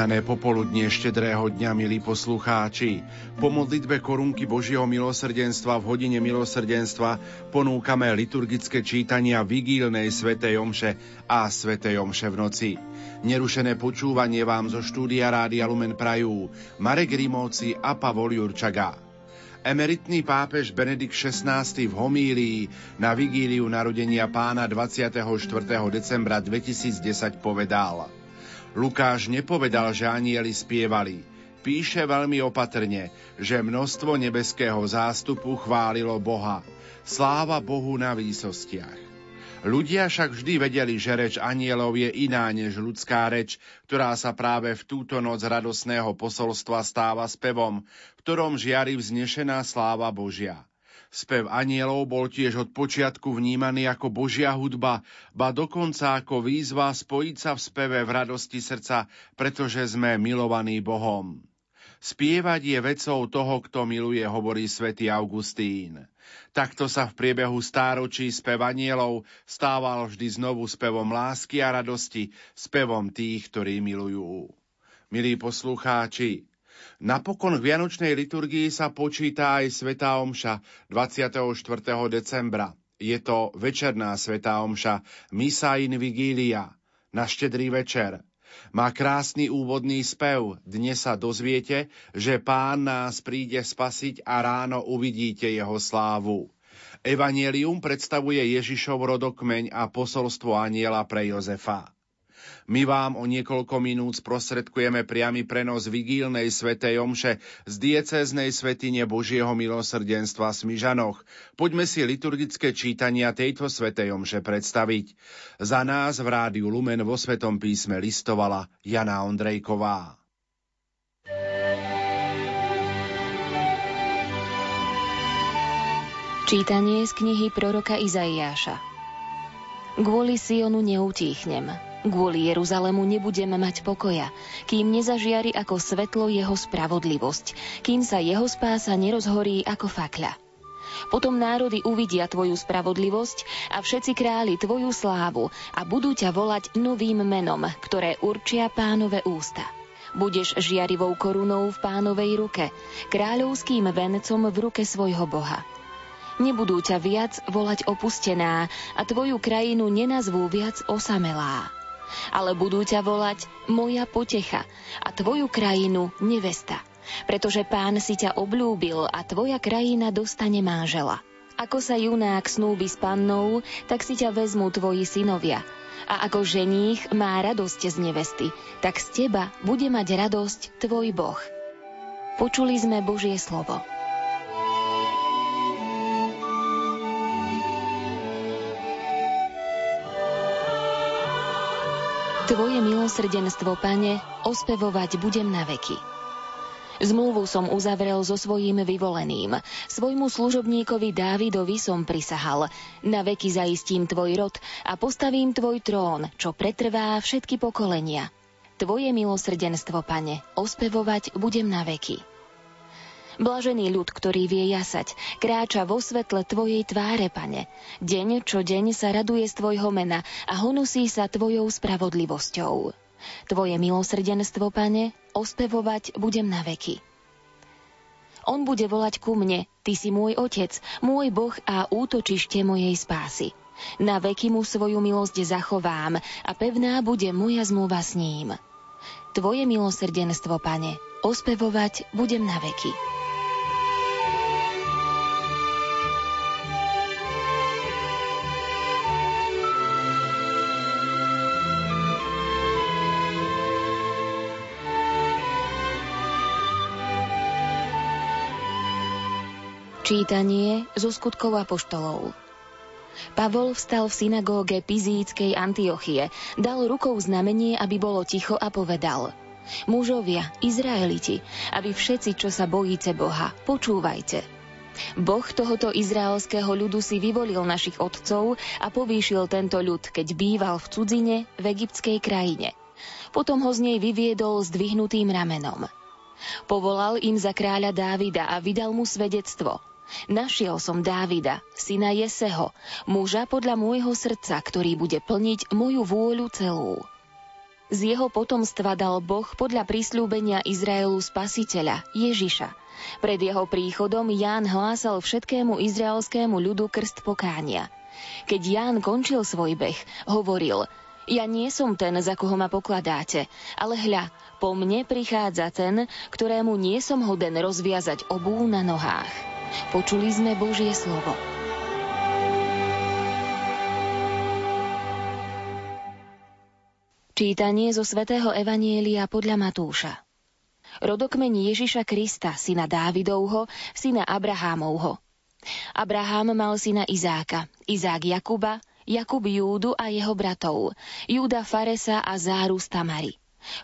Požehnané popoludnie štedrého dňa, milí poslucháči. Po modlitbe korunky Božieho milosrdenstva v hodine milosrdenstva ponúkame liturgické čítania vigílnej svätej Omše a svätej Omše v noci. Nerušené počúvanie vám zo štúdia Rádia Lumen Prajú Marek Rimovci a Pavol Jurčaga. Emeritný pápež Benedikt XVI v homílii na vigíliu narodenia pána 24. decembra 2010 povedal – Lukáš nepovedal, že anieli spievali. Píše veľmi opatrne, že množstvo nebeského zástupu chválilo Boha. Sláva Bohu na výsostiach. Ľudia však vždy vedeli, že reč anielov je iná než ľudská reč, ktorá sa práve v túto noc radosného posolstva stáva spevom, v ktorom žiari vznešená sláva Božia. Spev anielov bol tiež od počiatku vnímaný ako Božia hudba, ba dokonca ako výzva spojiť sa v speve v radosti srdca, pretože sme milovaní Bohom. Spievať je vecou toho, kto miluje, hovorí svätý Augustín. Takto sa v priebehu stáročí spev anielov stával vždy znovu spevom lásky a radosti, spevom tých, ktorí milujú. Milí poslucháči, Napokon k Vianočnej liturgii sa počíta aj Svetá Omša 24. decembra. Je to večerná Svetá Omša, Misa in Vigilia, na štedrý večer. Má krásny úvodný spev. Dnes sa dozviete, že pán nás príde spasiť a ráno uvidíte jeho slávu. Evangelium predstavuje Ježišov rodokmeň a posolstvo aniela pre Jozefa. My vám o niekoľko minút sprostredkujeme priamy prenos vigílnej svetej omše z diecéznej svetine Božieho milosrdenstva Smižanoch. Poďme si liturgické čítania tejto svetej omše predstaviť. Za nás v rádiu Lumen vo Svetom písme listovala Jana Ondrejková. Čítanie z knihy proroka Izaiáša Kvôli Sionu neutíchnem, Kvôli Jeruzalému nebudeme mať pokoja, kým nezažiari ako svetlo jeho spravodlivosť, kým sa jeho spása nerozhorí ako fakľa. Potom národy uvidia tvoju spravodlivosť a všetci králi tvoju slávu a budú ťa volať novým menom, ktoré určia pánové ústa. Budeš žiarivou korunou v pánovej ruke, kráľovským vencom v ruke svojho Boha. Nebudú ťa viac volať opustená a tvoju krajinu nenazvú viac osamelá ale budú ťa volať moja potecha a tvoju krajinu nevesta. Pretože pán si ťa obľúbil a tvoja krajina dostane manžela. Ako sa junák snúbi s pannou, tak si ťa vezmú tvoji synovia. A ako ženích má radosť z nevesty, tak z teba bude mať radosť tvoj Boh. Počuli sme Božie slovo. Tvoje milosrdenstvo, Pane, ospevovať budem na veky. Zmluvu som uzavrel so svojím vyvoleným. Svojmu služobníkovi Dávidovi som prisahal. Na veky zaistím tvoj rod a postavím tvoj trón, čo pretrvá všetky pokolenia. Tvoje milosrdenstvo, pane, ospevovať budem na veky. Blažený ľud, ktorý vie jasať, kráča vo svetle Tvojej tváre, Pane. Deň čo deň sa raduje z Tvojho mena a honusí sa Tvojou spravodlivosťou. Tvoje milosrdenstvo, Pane, ospevovať budem na veky. On bude volať ku mne, Ty si môj Otec, môj Boh a útočište mojej spásy. Na veky mu svoju milosť zachovám a pevná bude moja zmluva s ním. Tvoje milosrdenstvo, Pane, ospevovať budem na veky. Čítanie zo skutkov apoštolov Pavol vstal v synagóge Pizíckej Antiochie, dal rukou znamenie, aby bolo ticho a povedal Mužovia, Izraeliti, a vy všetci, čo sa bojíte Boha, počúvajte. Boh tohoto izraelského ľudu si vyvolil našich otcov a povýšil tento ľud, keď býval v cudzine v egyptskej krajine. Potom ho z nej vyviedol s dvihnutým ramenom. Povolal im za kráľa Dávida a vydal mu svedectvo – Našiel som Dávida, syna Jeseho, muža podľa môjho srdca, ktorý bude plniť moju vôľu celú. Z jeho potomstva dal Boh podľa prísľúbenia Izraelu spasiteľa, Ježiša. Pred jeho príchodom Ján hlásal všetkému izraelskému ľudu krst pokánia. Keď Ján končil svoj beh, hovoril Ja nie som ten, za koho ma pokladáte, ale hľa, po mne prichádza ten, ktorému nie som hoden rozviazať obú na nohách. Počuli sme Božie slovo. Čítanie zo svätého Evanielia podľa Matúša. Rodokmeň Ježiša Krista, syna Dávidovho, syna Abrahámovho. Abraham mal syna Izáka, Izák Jakuba, Jakub Júdu a jeho bratov, Júda Faresa a Záru z Tamary.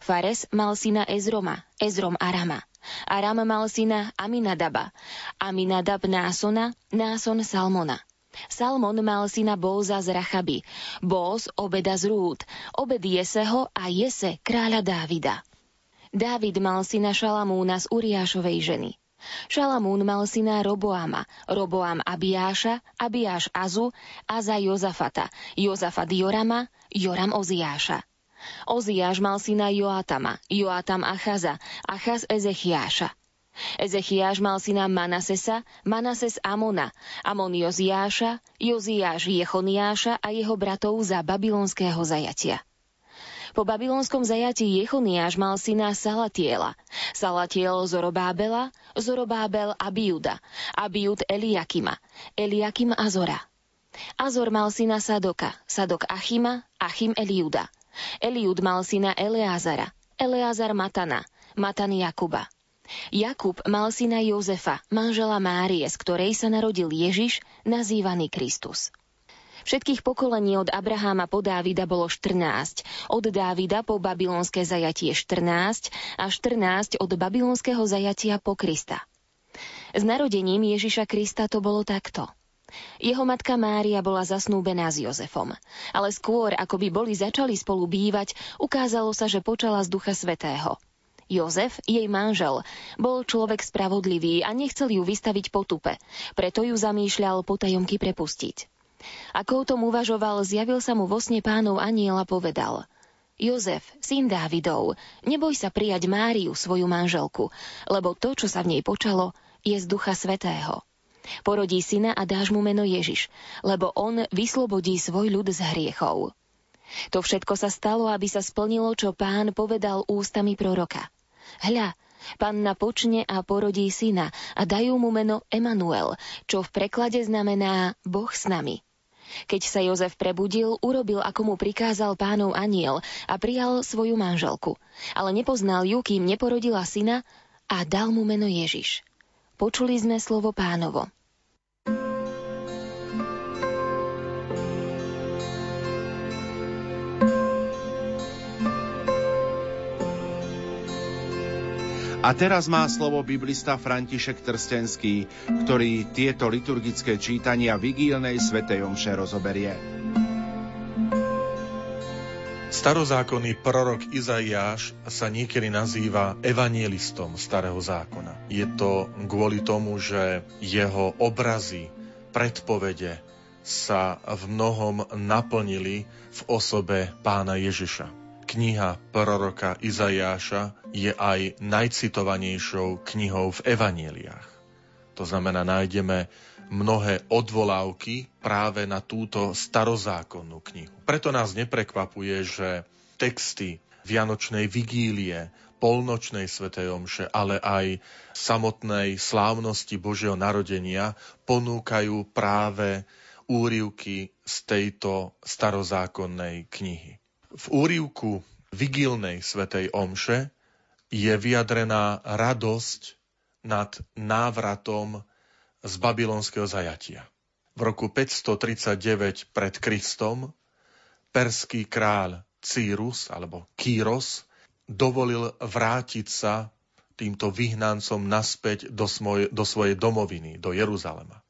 Fares mal syna Ezroma, Ezrom Arama, Aram mal syna Aminadaba, Aminadab Násona, Náson Salmona. Salmon mal syna Bóza z Rachaby, Bóz Obeda z Rúd, Obed Jeseho a Jese kráľa Dávida. Dávid mal syna Šalamúna z Uriášovej ženy. Šalamún mal syna Roboama, Roboam Abiáša, Abiáš Azu, Aza Jozafata, Jozafat Jorama, Joram Oziáša. Oziáš mal syna Joatama, Joatam Achaza, Achaz Ezechiáša. Ezechiáš mal syna Manasesa, Manases Amona, Amon Joziáša, Joziáš Jechoniáša a jeho bratov za babylonského zajatia. Po babylonskom zajatí Jechoniáš mal syna Salatiela, Salatiel Zorobábela, Zorobábel Abiuda, Abiud Eliakima, Eliakim Azora. Azor mal syna Sadoka, Sadok Achima, Achim Eliuda. Eliud mal syna Eleazara, Eleazar Matana, Matan Jakuba. Jakub mal syna Jozefa, manžela Márie, z ktorej sa narodil Ježiš, nazývaný Kristus. Všetkých pokolení od Abraháma po Dávida bolo 14, od Dávida po babylonské zajatie 14 a 14 od babylonského zajatia po Krista. S narodením Ježiša Krista to bolo takto. Jeho matka Mária bola zasnúbená s Jozefom. Ale skôr, ako by boli začali spolu bývať, ukázalo sa, že počala z Ducha Svetého. Jozef, jej manžel, bol človek spravodlivý a nechcel ju vystaviť potupe, preto ju zamýšľal potajomky prepustiť. Ako o tom uvažoval, zjavil sa mu vo sne pánov aniel a povedal Jozef, syn Dávidov, neboj sa prijať Máriu, svoju manželku, lebo to, čo sa v nej počalo, je z Ducha Svetého. Porodí syna a dáš mu meno Ježiš, lebo on vyslobodí svoj ľud z hriechov. To všetko sa stalo, aby sa splnilo, čo pán povedal ústami proroka. Hľa, panna počne a porodí syna a dajú mu meno Emanuel, čo v preklade znamená Boh s nami. Keď sa Jozef prebudil, urobil, ako mu prikázal pánov aniel a prijal svoju manželku. Ale nepoznal ju, kým neporodila syna a dal mu meno Ježiš. Počuli sme slovo pánovo. A teraz má slovo biblista František Trstenský, ktorý tieto liturgické čítania vigílnej svetej omše rozoberie. Starozákonný prorok Izaiáš sa niekedy nazýva evanielistom starého zákona. Je to kvôli tomu, že jeho obrazy, predpovede sa v mnohom naplnili v osobe pána Ježiša kniha proroka Izajáša je aj najcitovanejšou knihou v evanieliách. To znamená, nájdeme mnohé odvolávky práve na túto starozákonnú knihu. Preto nás neprekvapuje, že texty Vianočnej vigílie, polnočnej svetej omše, ale aj samotnej slávnosti Božieho narodenia ponúkajú práve úrivky z tejto starozákonnej knihy. V úrivku vigilnej svetej omše je vyjadrená radosť nad návratom z babylonského zajatia. v roku 539 pred Kristom perský kráľ Cyrus alebo Kýros dovolil vrátiť sa týmto vyhnancom naspäť do, smoj, do svojej domoviny, do Jeruzalema.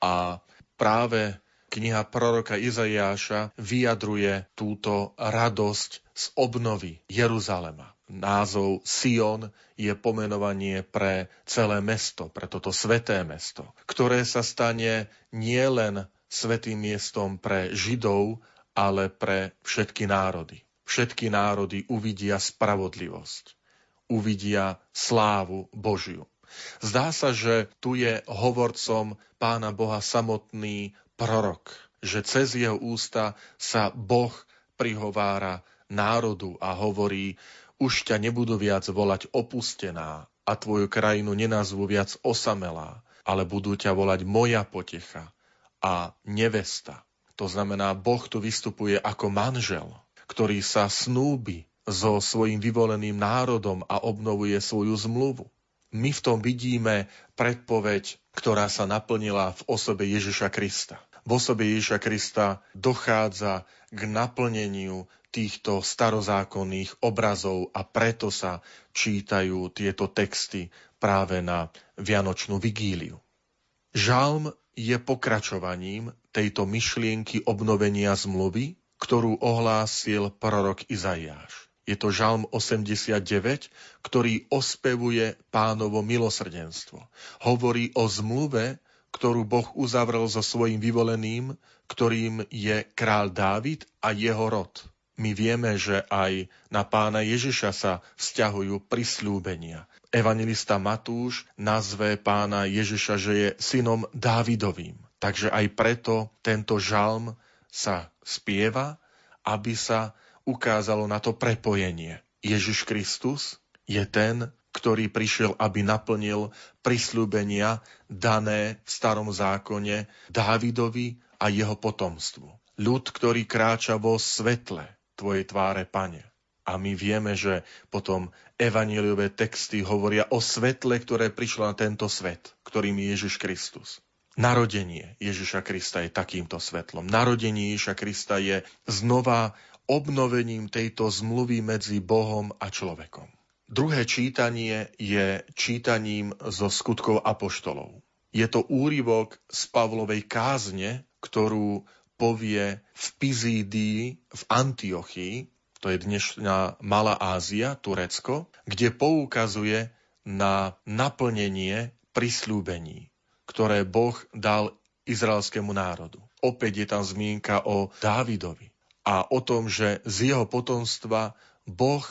A práve kniha proroka Izaiáša vyjadruje túto radosť z obnovy Jeruzalema. Názov Sion je pomenovanie pre celé mesto, pre toto sveté mesto, ktoré sa stane nielen svetým miestom pre Židov, ale pre všetky národy. Všetky národy uvidia spravodlivosť, uvidia slávu Božiu. Zdá sa, že tu je hovorcom pána Boha samotný prorok, že cez jeho ústa sa Boh prihovára národu a hovorí, už ťa nebudú viac volať opustená a tvoju krajinu nenazvú viac osamelá, ale budú ťa volať moja potecha a nevesta. To znamená, Boh tu vystupuje ako manžel, ktorý sa snúbi so svojim vyvoleným národom a obnovuje svoju zmluvu. My v tom vidíme predpoveď, ktorá sa naplnila v osobe Ježiša Krista. V osobe Ježiša Krista dochádza k naplneniu týchto starozákonných obrazov a preto sa čítajú tieto texty práve na Vianočnú vigíliu. Žalm je pokračovaním tejto myšlienky obnovenia zmluvy, ktorú ohlásil prorok Izaiáš. Je to žalm 89, ktorý ospevuje pánovo milosrdenstvo. Hovorí o zmluve, ktorú Boh uzavrel so svojim vyvoleným, ktorým je král Dávid a jeho rod my vieme, že aj na pána Ježiša sa vzťahujú prisľúbenia. Evangelista Matúš nazve pána Ježiša, že je synom Dávidovým. Takže aj preto tento žalm sa spieva, aby sa ukázalo na to prepojenie. Ježiš Kristus je ten, ktorý prišiel, aby naplnil prisľúbenia dané v starom zákone Dávidovi a jeho potomstvu. Ľud, ktorý kráča vo svetle, Tvojej tváre, Pane. A my vieme, že potom evaníliové texty hovoria o svetle, ktoré prišlo na tento svet, ktorým je Ježiš Kristus. Narodenie Ježiša Krista je takýmto svetlom. Narodenie Ježiša Krista je znova obnovením tejto zmluvy medzi Bohom a človekom. Druhé čítanie je čítaním zo skutkov apoštolov. Je to úryvok z Pavlovej kázne, ktorú povie v Pizídii v Antiochii, to je dnešná Malá Ázia, Turecko, kde poukazuje na naplnenie prisľúbení, ktoré Boh dal izraelskému národu. Opäť je tam zmienka o Dávidovi a o tom, že z jeho potomstva Boh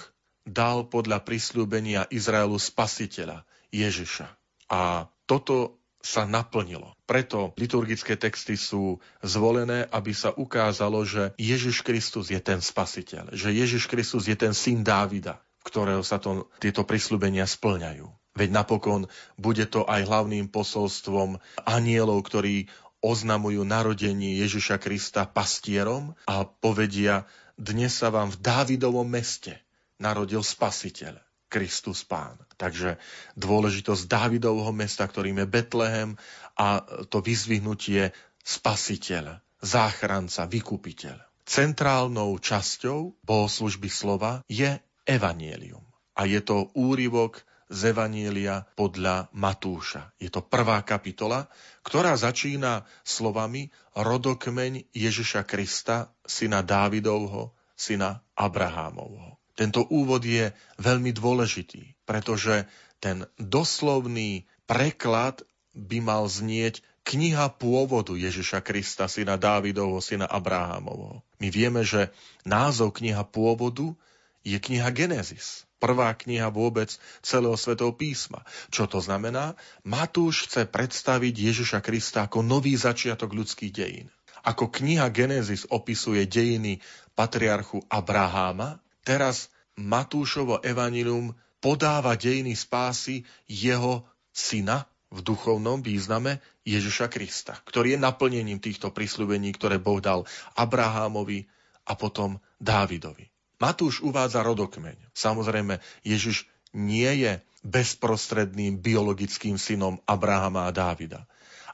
dal podľa prisľúbenia Izraelu spasiteľa Ježiša. A toto sa naplnilo. Preto liturgické texty sú zvolené, aby sa ukázalo, že Ježiš Kristus je ten spasiteľ, že Ježiš Kristus je ten syn Dávida, ktorého sa to, tieto prisľubenia splňajú. Veď napokon bude to aj hlavným posolstvom anielov, ktorí oznamujú narodenie Ježiša Krista pastierom a povedia, dnes sa vám v Dávidovom meste narodil spasiteľ. Kristus Pán. Takže dôležitosť Dávidovho mesta, ktorým je Betlehem a to vyzvihnutie spasiteľ, záchranca, vykupiteľ. Centrálnou časťou bohoslužby slova je evanielium. A je to úryvok z Evanielia podľa Matúša. Je to prvá kapitola, ktorá začína slovami rodokmeň Ježiša Krista, syna Dávidovho, syna Abrahámovho. Tento úvod je veľmi dôležitý, pretože ten doslovný preklad by mal znieť kniha pôvodu Ježiša Krista, syna Dávidovho, syna Abrahamovho. My vieme, že názov kniha pôvodu je kniha Genesis. Prvá kniha vôbec celého svetov písma. Čo to znamená? Matúš chce predstaviť Ježiša Krista ako nový začiatok ľudských dejín. Ako kniha Genesis opisuje dejiny patriarchu Abraháma, Teraz Matúšovo evanilium podáva dejiny spásy jeho syna v duchovnom význame Ježiša Krista, ktorý je naplnením týchto prisľubení, ktoré Boh dal Abrahámovi a potom Dávidovi. Matúš uvádza rodokmeň. Samozrejme, Ježiš nie je bezprostredným biologickým synom Abrahama a Dávida.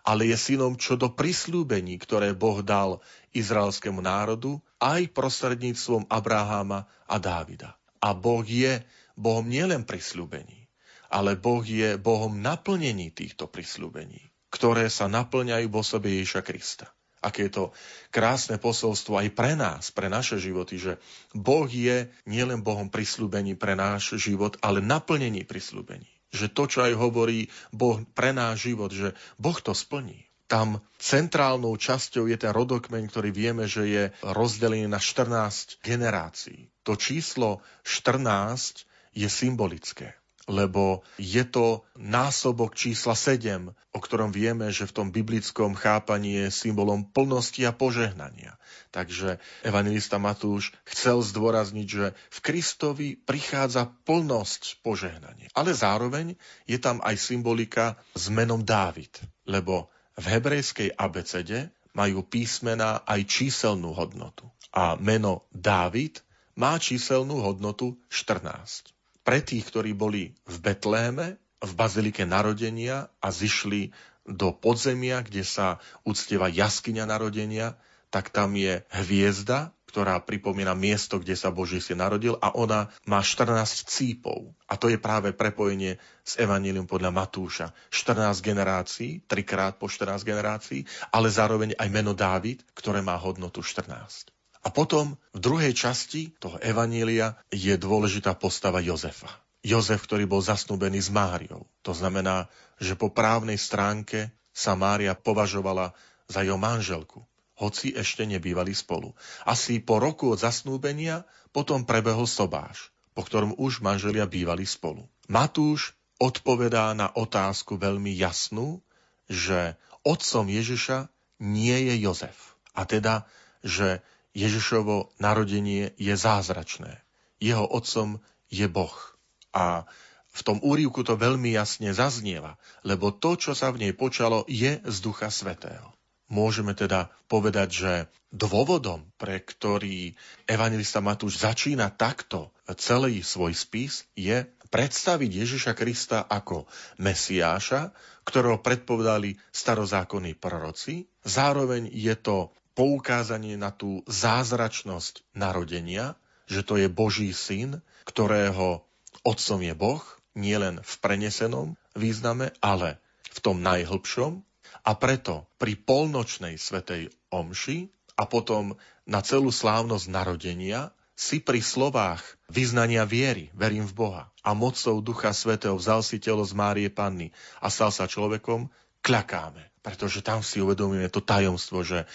Ale je synom čo do prislúbení, ktoré Boh dal izraelskému národu aj prostredníctvom Abraháma a Dávida. A Boh je Bohom nielen prislúbení, ale Boh je Bohom naplnení týchto prislúbení, ktoré sa naplňajú v osobe Ježiša Krista aké je to krásne posolstvo aj pre nás, pre naše životy, že Boh je nielen Bohom prislúbení pre náš život, ale naplnení prislúbení. Že to, čo aj hovorí Boh pre náš život, že Boh to splní. Tam centrálnou časťou je ten rodokmeň, ktorý vieme, že je rozdelený na 14 generácií. To číslo 14 je symbolické lebo je to násobok čísla 7, o ktorom vieme, že v tom biblickom chápaní je symbolom plnosti a požehnania. Takže evangelista Matúš chcel zdôrazniť, že v Kristovi prichádza plnosť požehnania. Ale zároveň je tam aj symbolika s menom Dávid, lebo v hebrejskej abecede majú písmená aj číselnú hodnotu. A meno Dávid má číselnú hodnotu 14 pre tých, ktorí boli v Betléme, v bazilike narodenia a zišli do podzemia, kde sa uctieva jaskyňa narodenia, tak tam je hviezda, ktorá pripomína miesto, kde sa Boží si narodil a ona má 14 cípov. A to je práve prepojenie s Evanílium podľa Matúša. 14 generácií, trikrát po 14 generácií, ale zároveň aj meno Dávid, ktoré má hodnotu 14. A potom v druhej časti toho evanília je dôležitá postava Jozefa. Jozef, ktorý bol zasnúbený s Máriou. To znamená, že po právnej stránke sa Mária považovala za jeho manželku, hoci ešte nebývali spolu. Asi po roku od zasnúbenia potom prebehol sobáš, po ktorom už manželia bývali spolu. Matúš odpovedá na otázku veľmi jasnú, že otcom Ježiša nie je Jozef. A teda, že Ježišovo narodenie je zázračné. Jeho otcom je Boh. A v tom úrivku to veľmi jasne zaznieva, lebo to, čo sa v nej počalo, je z Ducha Svetého. Môžeme teda povedať, že dôvodom, pre ktorý evangelista Matúš začína takto celý svoj spis, je predstaviť Ježiša Krista ako Mesiáša, ktorého predpovedali starozákonní proroci. Zároveň je to poukázanie na tú zázračnosť narodenia, že to je Boží syn, ktorého otcom je Boh, nielen v prenesenom význame, ale v tom najhlbšom. A preto pri polnočnej svetej omši a potom na celú slávnosť narodenia si pri slovách vyznania viery, verím v Boha a mocou Ducha Svetého vzal si telo z Márie Panny a stal sa človekom, kľakáme. Pretože tam si uvedomíme to tajomstvo, že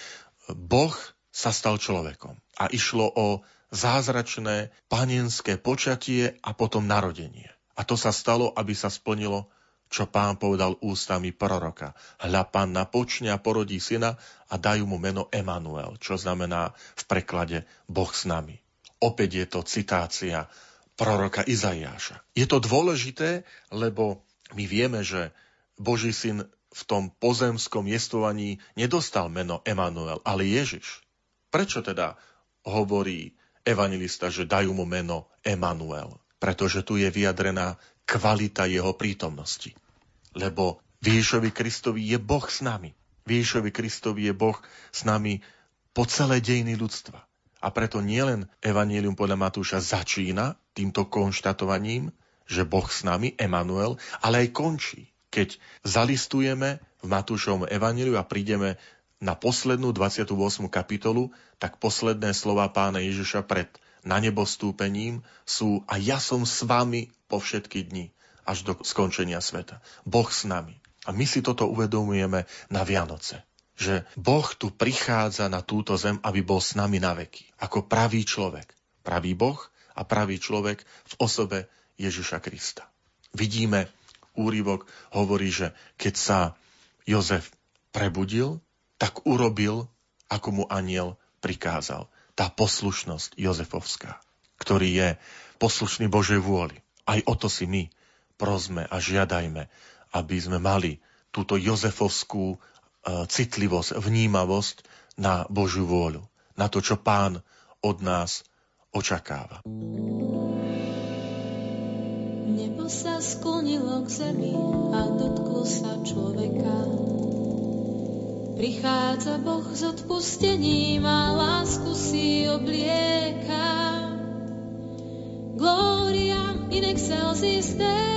Boh sa stal človekom a išlo o zázračné panenské počatie a potom narodenie. A to sa stalo, aby sa splnilo, čo pán povedal ústami proroka. Hľa panna počne a porodí syna a dajú mu meno Emanuel, čo znamená v preklade Boh s nami. Opäť je to citácia proroka Izaiáša. Je to dôležité, lebo my vieme, že Boží syn v tom pozemskom jestvovaní nedostal meno Emanuel, ale Ježiš. Prečo teda hovorí evangelista, že dajú mu meno Emanuel? Pretože tu je vyjadrená kvalita jeho prítomnosti. Lebo Ježišovi Kristovi je Boh s nami. Ježišovi Kristovi je Boh s nami po celé dejiny ľudstva. A preto nielen Evangelium podľa Matúša začína týmto konštatovaním, že Boh s nami, Emanuel, ale aj končí keď zalistujeme v Matúšovom evaníliu a prídeme na poslednú 28. kapitolu, tak posledné slova pána Ježiša pred na nebo stúpením sú a ja som s vami po všetky dni až do skončenia sveta. Boh s nami. A my si toto uvedomujeme na Vianoce. Že Boh tu prichádza na túto zem, aby bol s nami na veky. Ako pravý človek. Pravý Boh a pravý človek v osobe Ježiša Krista. Vidíme úryvok hovorí, že keď sa Jozef prebudil, tak urobil, ako mu aniel prikázal. Tá poslušnosť Jozefovská, ktorý je poslušný Božej vôli. Aj o to si my prosme a žiadajme, aby sme mali túto Jozefovskú e, citlivosť, vnímavosť na Božiu vôľu, na to, čo Pán od nás očakáva. Sa sklonilo k zemi a dotklo sa človeka. Prichádza Boh s odpustením a lásku si oblieka. Gloria in excelsis Deo.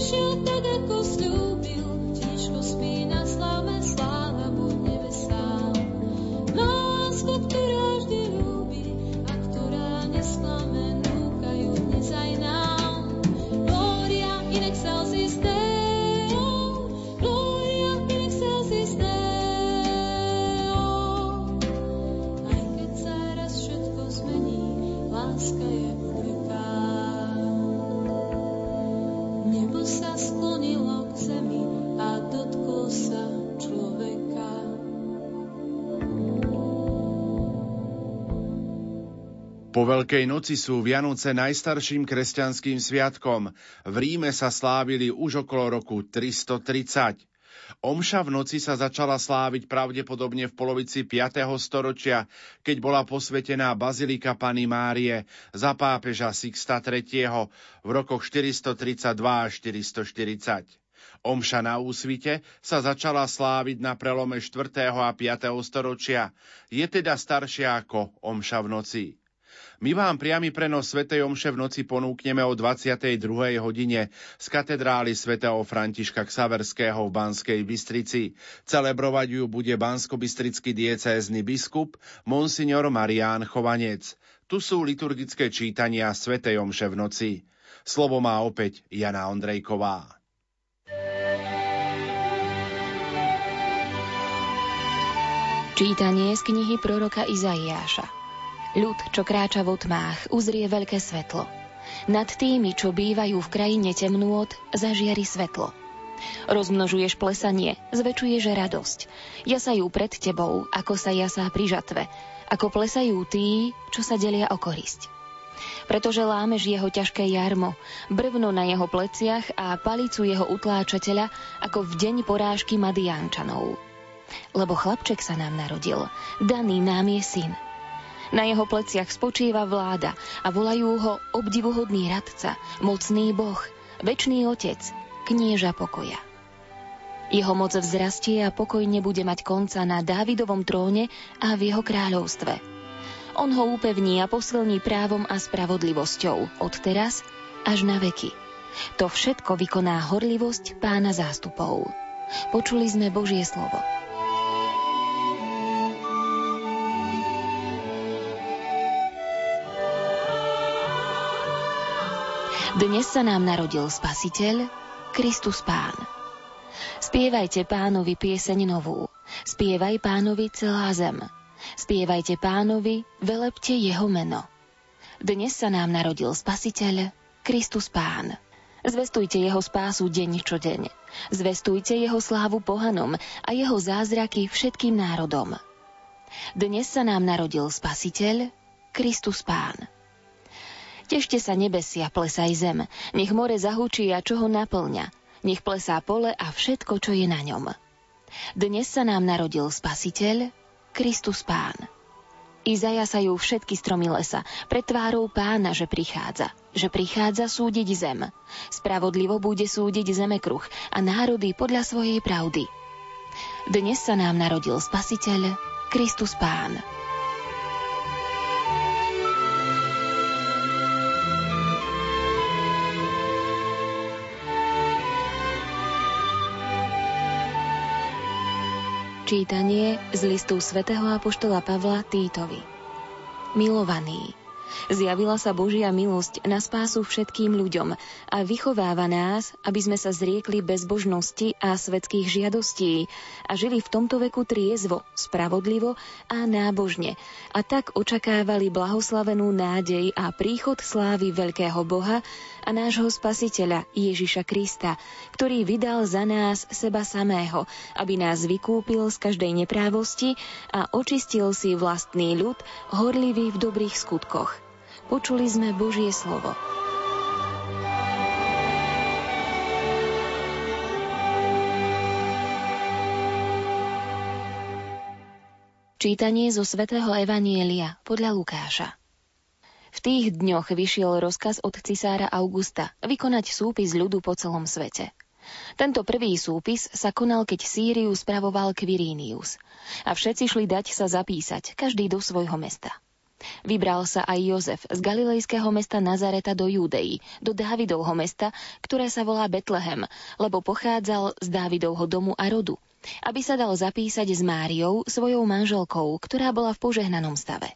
Po Veľkej noci sú Vianoce najstarším kresťanským sviatkom. V Ríme sa slávili už okolo roku 330. Omša v noci sa začala sláviť pravdepodobne v polovici 5. storočia, keď bola posvetená Bazilika Pany Márie za pápeža Sixta III. v rokoch 432 až 440. Omša na úsvite sa začala sláviť na prelome 4. a 5. storočia. Je teda staršia ako Omša v noci. My vám priamy prenos Sv. Omše v noci ponúkneme o 22. hodine z katedrály svätého Františka Ksaverského v Banskej Bystrici. Celebrovať ju bude bansko-bystrický diecézny biskup Monsignor Marián Chovanec. Tu sú liturgické čítania Sv. Omše v noci. Slovo má opäť Jana Ondrejková. Čítanie z knihy proroka Izaiáša. Ľud, čo kráča vo tmách, uzrie veľké svetlo. Nad tými, čo bývajú v krajine temnôt, zažiari svetlo. Rozmnožuješ plesanie, zväčšuješ radosť. Jasajú pred tebou, ako sa jasá pri žatve, ako plesajú tí, čo sa delia o korisť. Pretože lámeš jeho ťažké jarmo, brvno na jeho pleciach a palicu jeho utláčateľa, ako v deň porážky Madiánčanov. Lebo chlapček sa nám narodil, daný nám je syn – na jeho pleciach spočíva vláda a volajú ho obdivuhodný radca, mocný boh, väčší otec, knieža pokoja. Jeho moc vzrastie a pokoj nebude mať konca na Dávidovom tróne a v jeho kráľovstve. On ho upevní a posilní právom a spravodlivosťou od teraz až na veky. To všetko vykoná horlivosť pána zástupov. Počuli sme Božie slovo. Dnes sa nám narodil Spasiteľ, Kristus Pán. Spievajte pánovi pieseň novú, spievaj pánovi celá zem. Spievajte pánovi, velepte jeho meno. Dnes sa nám narodil Spasiteľ, Kristus Pán. Zvestujte jeho spásu deň čo deň. Zvestujte jeho slávu pohanom a jeho zázraky všetkým národom. Dnes sa nám narodil Spasiteľ, Kristus Pán. Tešte sa nebesia, plesaj zem, nech more zahúči a čo ho naplňa, nech plesá pole a všetko, čo je na ňom. Dnes sa nám narodil Spasiteľ, Kristus Pán. Izajasajú všetky stromy lesa, pred tvárou pána, že prichádza, že prichádza súdiť zem. Spravodlivo bude súdiť zemekruh a národy podľa svojej pravdy. Dnes sa nám narodil Spasiteľ, Kristus Pán. Čítanie z listu svätého Apoštola Pavla Týtovi Milovaný, Zjavila sa Božia milosť na spásu všetkým ľuďom a vychováva nás, aby sme sa zriekli bezbožnosti a svetských žiadostí a žili v tomto veku triezvo, spravodlivo a nábožne a tak očakávali blahoslavenú nádej a príchod slávy veľkého Boha a nášho spasiteľa Ježiša Krista, ktorý vydal za nás seba samého, aby nás vykúpil z každej neprávosti a očistil si vlastný ľud, horlivý v dobrých skutkoch. Počuli sme Božie slovo. Čítanie zo svätého Evanielia podľa Lukáša. V tých dňoch vyšiel rozkaz od cisára Augusta vykonať súpis ľudu po celom svete. Tento prvý súpis sa konal, keď Sýriu spravoval Quirinius. A všetci šli dať sa zapísať, každý do svojho mesta. Vybral sa aj Jozef z galilejského mesta Nazareta do Judei, do Dávidovho mesta, ktoré sa volá Betlehem, lebo pochádzal z Dávidovho domu a rodu, aby sa dal zapísať s Máriou, svojou manželkou, ktorá bola v požehnanom stave.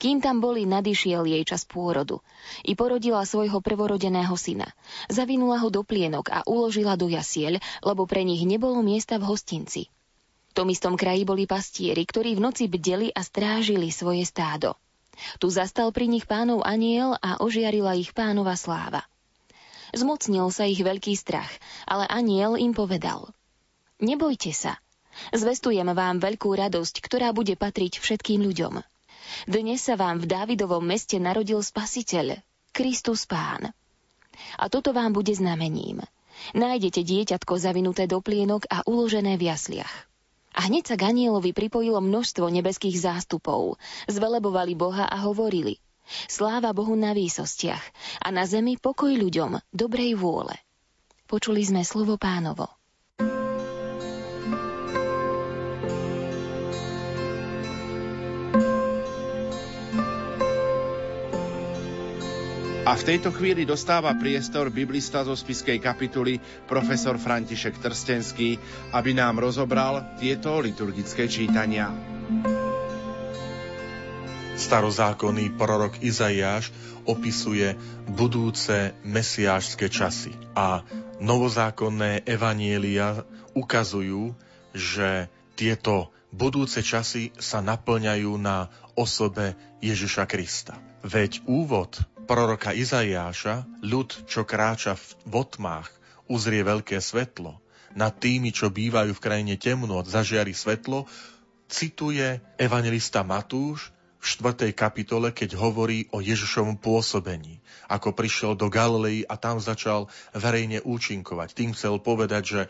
Kým tam boli, nadišiel jej čas pôrodu. I porodila svojho prvorodeného syna. Zavinula ho do plienok a uložila do jasiel, lebo pre nich nebolo miesta v hostinci. V tom istom kraji boli pastieri, ktorí v noci bdeli a strážili svoje stádo. Tu zastal pri nich pánov aniel a ožiarila ich pánova sláva. Zmocnil sa ich veľký strach, ale aniel im povedal. Nebojte sa, zvestujem vám veľkú radosť, ktorá bude patriť všetkým ľuďom. Dnes sa vám v Dávidovom meste narodil Spasiteľ, Kristus Pán. A toto vám bude znamením. Nájdete dieťatko zavinuté do plienok a uložené v jasliach. A hneď sa Ganielovi pripojilo množstvo nebeských zástupov. Zvelebovali Boha a hovorili Sláva Bohu na výsostiach a na zemi pokoj ľuďom dobrej vôle. Počuli sme slovo pánovo. A v tejto chvíli dostáva priestor biblista zo spiskej kapituly profesor František Trstenský, aby nám rozobral tieto liturgické čítania. Starozákonný prorok Izaiáš opisuje budúce mesiášske časy a novozákonné evanielia ukazujú, že tieto budúce časy sa naplňajú na osobe Ježiša Krista. Veď úvod proroka Izaiáša, ľud, čo kráča v otmách, uzrie veľké svetlo. Nad tými, čo bývajú v krajine temnot, zažiari svetlo, cituje evangelista Matúš v 4. kapitole, keď hovorí o Ježišovom pôsobení, ako prišiel do Galilei a tam začal verejne účinkovať. Tým chcel povedať, že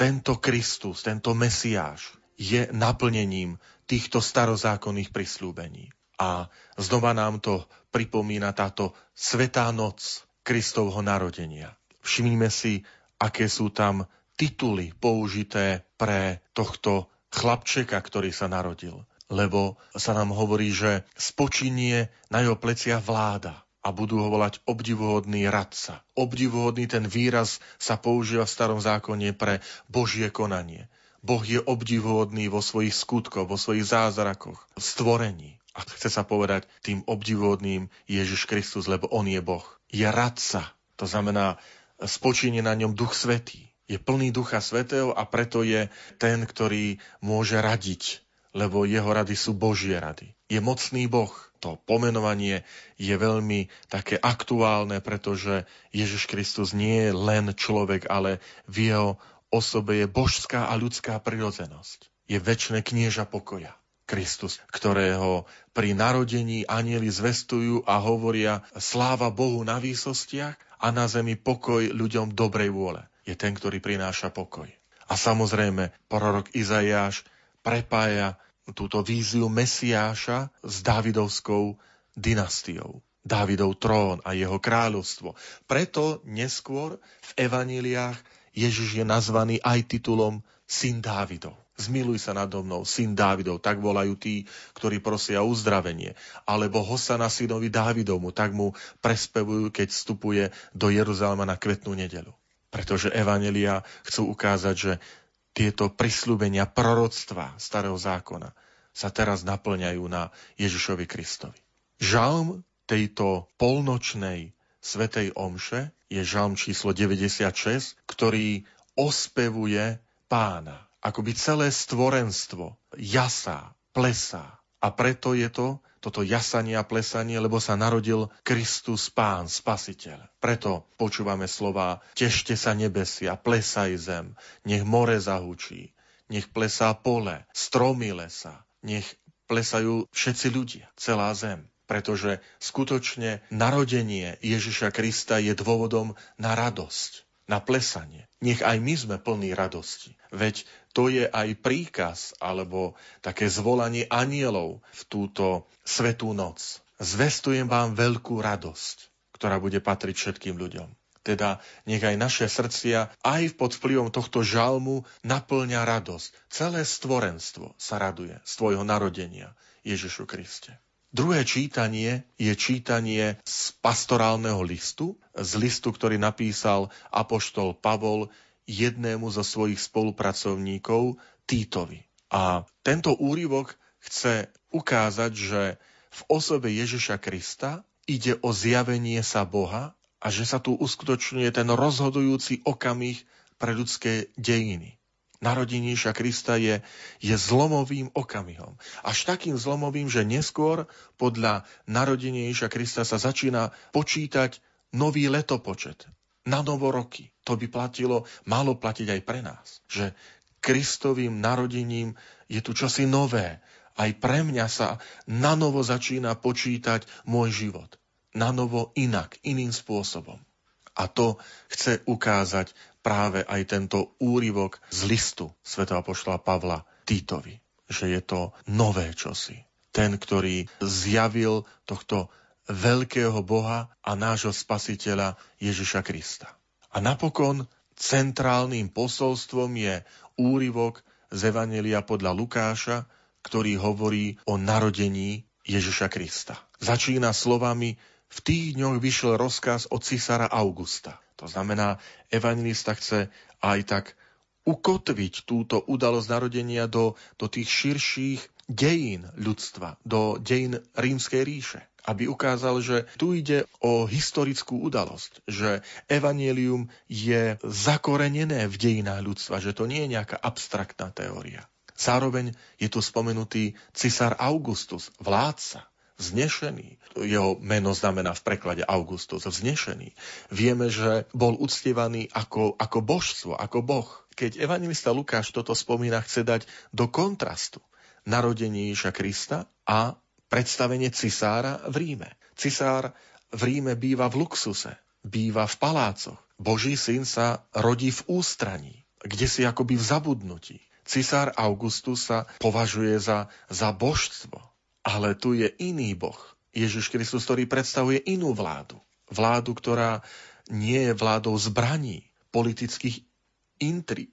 tento Kristus, tento Mesiáš je naplnením týchto starozákonných prislúbení. A znova nám to pripomína táto Svetá noc Kristovho narodenia. Všimnime si, aké sú tam tituly použité pre tohto chlapčeka, ktorý sa narodil. Lebo sa nám hovorí, že spočinie na jeho plecia vláda a budú ho volať obdivuhodný radca. Obdivuhodný ten výraz sa používa v starom zákone pre Božie konanie. Boh je obdivuhodný vo svojich skutkoch, vo svojich zázrakoch, v stvorení. A chce sa povedať tým obdivodným Ježiš Kristus, lebo On je Boh. Je radca, to znamená, spočíne na ňom Duch Svetý. Je plný Ducha Svetého a preto je ten, ktorý môže radiť, lebo jeho rady sú Božie rady. Je mocný Boh. To pomenovanie je veľmi také aktuálne, pretože Ježiš Kristus nie je len človek, ale v jeho osobe je božská a ľudská prirodzenosť. Je väčšie knieža pokoja. Kristus, ktorého pri narodení anieli zvestujú a hovoria sláva Bohu na výsostiach a na zemi pokoj ľuďom dobrej vôle. Je ten, ktorý prináša pokoj. A samozrejme, prorok Izaiáš prepája túto víziu Mesiáša s Dávidovskou dynastiou. Dávidov trón a jeho kráľovstvo. Preto neskôr v evaníliách Ježiš je nazvaný aj titulom Syn Dávidov zmiluj sa nado mnou, syn Dávidov, tak volajú tí, ktorí prosia uzdravenie. Alebo Hosana synovi Dávidovmu, tak mu prespevujú, keď vstupuje do Jeruzalema na kvetnú nedelu. Pretože Evanelia chcú ukázať, že tieto prisľúbenia proroctva starého zákona sa teraz naplňajú na Ježišovi Kristovi. Žalm tejto polnočnej svetej omše je žalm číslo 96, ktorý ospevuje pána. Akoby celé stvorenstvo jasá, plesá. A preto je to toto jasanie a plesanie, lebo sa narodil Kristus Pán, Spasiteľ. Preto počúvame slova Tešte sa nebesia, plesaj zem, nech more zahučí, nech plesá pole, stromy lesa, nech plesajú všetci ľudia, celá zem pretože skutočne narodenie Ježiša Krista je dôvodom na radosť, na plesanie. Nech aj my sme plní radosti. Veď to je aj príkaz alebo také zvolanie anielov v túto svetú noc. Zvestujem vám veľkú radosť, ktorá bude patriť všetkým ľuďom. Teda nech aj naše srdcia aj pod vplyvom tohto žalmu naplňa radosť. Celé stvorenstvo sa raduje z tvojho narodenia Ježišu Kriste. Druhé čítanie je čítanie z pastorálneho listu, z listu, ktorý napísal apoštol Pavol jednému zo svojich spolupracovníkov, Týtovi. A tento úryvok chce ukázať, že v osobe Ježiša Krista ide o zjavenie sa Boha a že sa tu uskutočňuje ten rozhodujúci okamih pre ľudské dejiny narodení Ježiša Krista je, je zlomovým okamihom. Až takým zlomovým, že neskôr podľa narodenia Krista sa začína počítať nový letopočet na novoroky. To by platilo, malo platiť aj pre nás. Že Kristovým narodením je tu čosi nové. Aj pre mňa sa na novo začína počítať môj život. Na novo inak, iným spôsobom. A to chce ukázať práve aj tento úryvok z listu svätého poštola Pavla Týtovi, že je to nové čosi. Ten, ktorý zjavil tohto veľkého Boha a nášho spasiteľa Ježiša Krista. A napokon centrálnym posolstvom je úryvok z Evanelia podľa Lukáša, ktorý hovorí o narodení Ježiša Krista. Začína slovami v tých dňoch vyšiel rozkaz od cisára Augusta. To znamená, evangelista chce aj tak ukotviť túto udalosť narodenia do, do tých širších dejín ľudstva, do dejín rímskej ríše. Aby ukázal, že tu ide o historickú udalosť, že evanielium je zakorenené v dejinách ľudstva, že to nie je nejaká abstraktná teória. Zároveň je tu spomenutý cisár Augustus, vládca, vznešený. Jeho meno znamená v preklade Augustus, vznešený. Vieme, že bol uctievaný ako, ako božstvo, ako boh. Keď evangelista Lukáš toto spomína, chce dať do kontrastu narodenie Ježa Krista a predstavenie cisára v Ríme. Cisár v Ríme býva v luxuse, býva v palácoch. Boží syn sa rodí v ústraní, kde si akoby v zabudnutí. Cisár Augustus sa považuje za, za božstvo. Ale tu je iný Boh, Ježiš Kristus, ktorý predstavuje inú vládu. Vládu, ktorá nie je vládou zbraní, politických intri,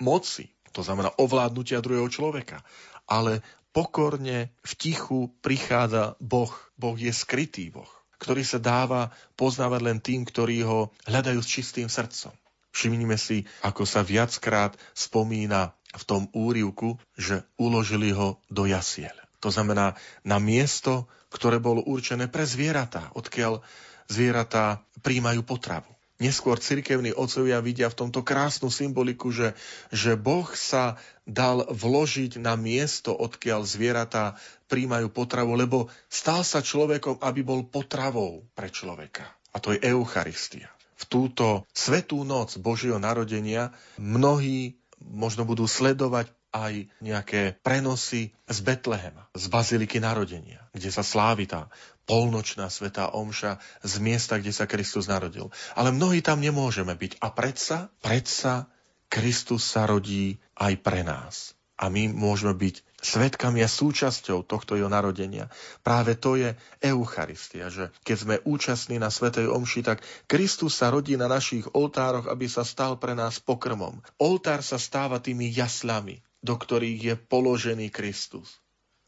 moci, to znamená ovládnutia druhého človeka, ale pokorne v tichu prichádza Boh. Boh je skrytý Boh, ktorý sa dáva poznávať len tým, ktorí ho hľadajú s čistým srdcom. Všimnime si, ako sa viackrát spomína v tom úrivku, že uložili ho do jasiel. To znamená na miesto, ktoré bolo určené pre zvieratá, odkiaľ zvieratá príjmajú potravu. Neskôr cirkevní otcovia vidia v tomto krásnu symboliku, že, že Boh sa dal vložiť na miesto, odkiaľ zvieratá príjmajú potravu, lebo stal sa človekom, aby bol potravou pre človeka. A to je Eucharistia. V túto svetú noc Božieho narodenia mnohí možno budú sledovať aj nejaké prenosy z Betlehema, z Baziliky narodenia, kde sa slávi tá polnočná svetá omša z miesta, kde sa Kristus narodil. Ale mnohí tam nemôžeme byť. A predsa, predsa Kristus sa rodí aj pre nás. A my môžeme byť svetkami a súčasťou tohto jeho narodenia. Práve to je Eucharistia, že keď sme účastní na Svetej Omši, tak Kristus sa rodí na našich oltároch, aby sa stal pre nás pokrmom. Oltár sa stáva tými jaslami, do ktorých je položený Kristus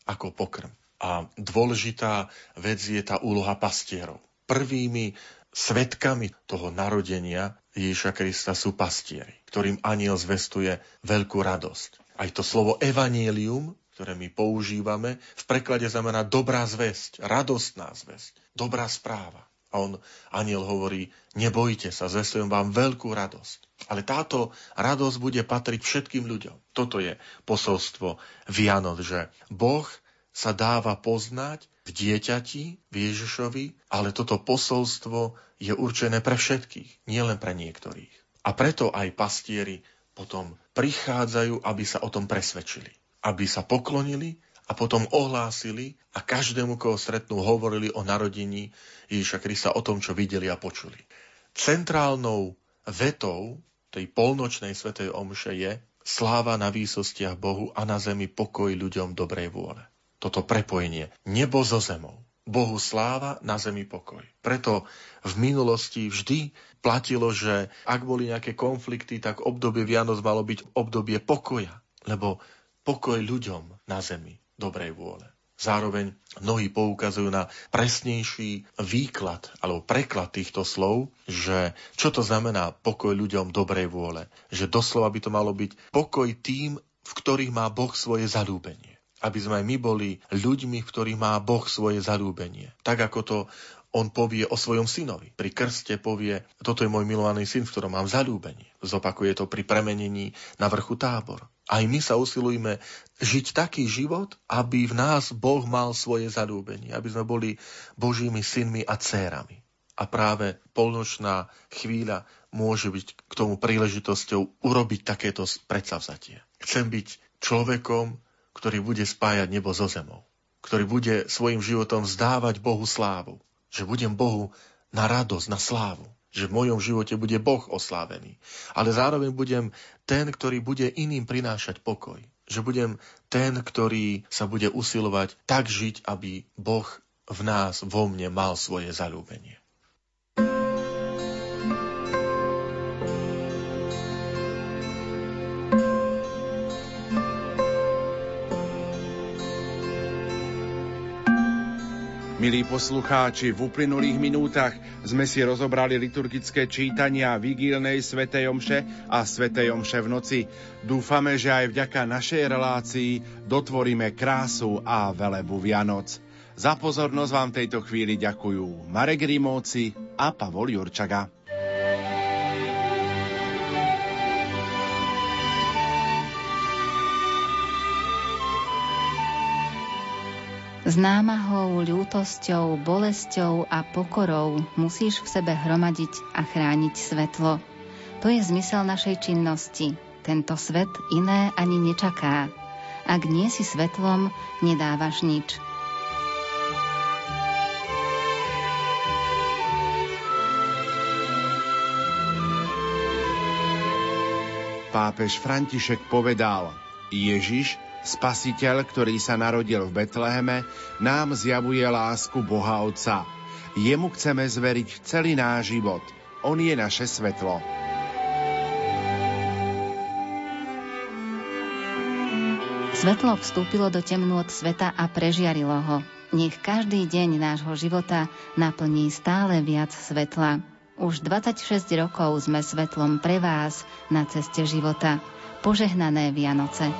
ako pokrm. A dôležitá vec je tá úloha pastierov. Prvými Svetkami toho narodenia Ježiša Krista sú pastieri, ktorým aniel zvestuje veľkú radosť. Aj to slovo evanílium, ktoré my používame, v preklade znamená dobrá zväzť, radostná zväzť, dobrá správa. A on, aniel hovorí, nebojte sa, zvestujem vám veľkú radosť. Ale táto radosť bude patriť všetkým ľuďom. Toto je posolstvo Vianoc, že Boh sa dáva poznať v dieťati, v Ježišovi, ale toto posolstvo je určené pre všetkých, nielen pre niektorých. A preto aj pastieri potom prichádzajú, aby sa o tom presvedčili. Aby sa poklonili a potom ohlásili a každému, koho stretnú, hovorili o narodení Ježiša Krista, o tom, čo videli a počuli. Centrálnou vetou tej polnočnej svetej omše je sláva na výsostiach Bohu a na zemi pokoj ľuďom dobrej vôle. Toto prepojenie nebo so zemou. Bohu sláva, na zemi pokoj. Preto v minulosti vždy platilo, že ak boli nejaké konflikty, tak obdobie Vianoc malo byť obdobie pokoja. Lebo pokoj ľuďom na zemi dobrej vôle. Zároveň mnohí poukazujú na presnejší výklad alebo preklad týchto slov, že čo to znamená pokoj ľuďom dobrej vôle. Že doslova by to malo byť pokoj tým, v ktorých má Boh svoje zalúbenie. Aby sme aj my boli ľuďmi, v ktorých má Boh svoje zalúbenie. Tak ako to on povie o svojom synovi. Pri krste povie, toto je môj milovaný syn, v ktorom mám zalúbenie. Zopakuje to pri premenení na vrchu tábor. Aj my sa usilujme žiť taký život, aby v nás Boh mal svoje zalúbenie, aby sme boli Božími synmi a dcérami. A práve polnočná chvíľa môže byť k tomu príležitosťou urobiť takéto predsavzatie. Chcem byť človekom, ktorý bude spájať nebo so zemou, ktorý bude svojim životom vzdávať Bohu slávu, že budem Bohu na radosť, na slávu, že v mojom živote bude Boh oslávený. Ale zároveň budem ten, ktorý bude iným prinášať pokoj. Že budem ten, ktorý sa bude usilovať tak žiť, aby Boh v nás, vo mne mal svoje zalúbenie. Milí poslucháči, v uplynulých minútach sme si rozobrali liturgické čítania vigílnej svätej omše a svätej omše v noci. Dúfame, že aj vďaka našej relácii dotvoríme krásu a velebu Vianoc. Za pozornosť vám tejto chvíli ďakujú Marek Rimóci a Pavol Jurčaga. S námahou, ľútosťou, bolesťou a pokorou musíš v sebe hromadiť a chrániť svetlo. To je zmysel našej činnosti. Tento svet iné ani nečaká. Ak nie si svetlom, nedávaš nič. Pápež František povedal, Ježiš Spasiteľ, ktorý sa narodil v Betleheme, nám zjavuje lásku Boha Otca. Jemu chceme zveriť celý náš život. On je naše svetlo. Svetlo vstúpilo do temnôt sveta a prežiarilo ho. Nech každý deň nášho života naplní stále viac svetla. Už 26 rokov sme svetlom pre vás na ceste života. Požehnané Vianoce.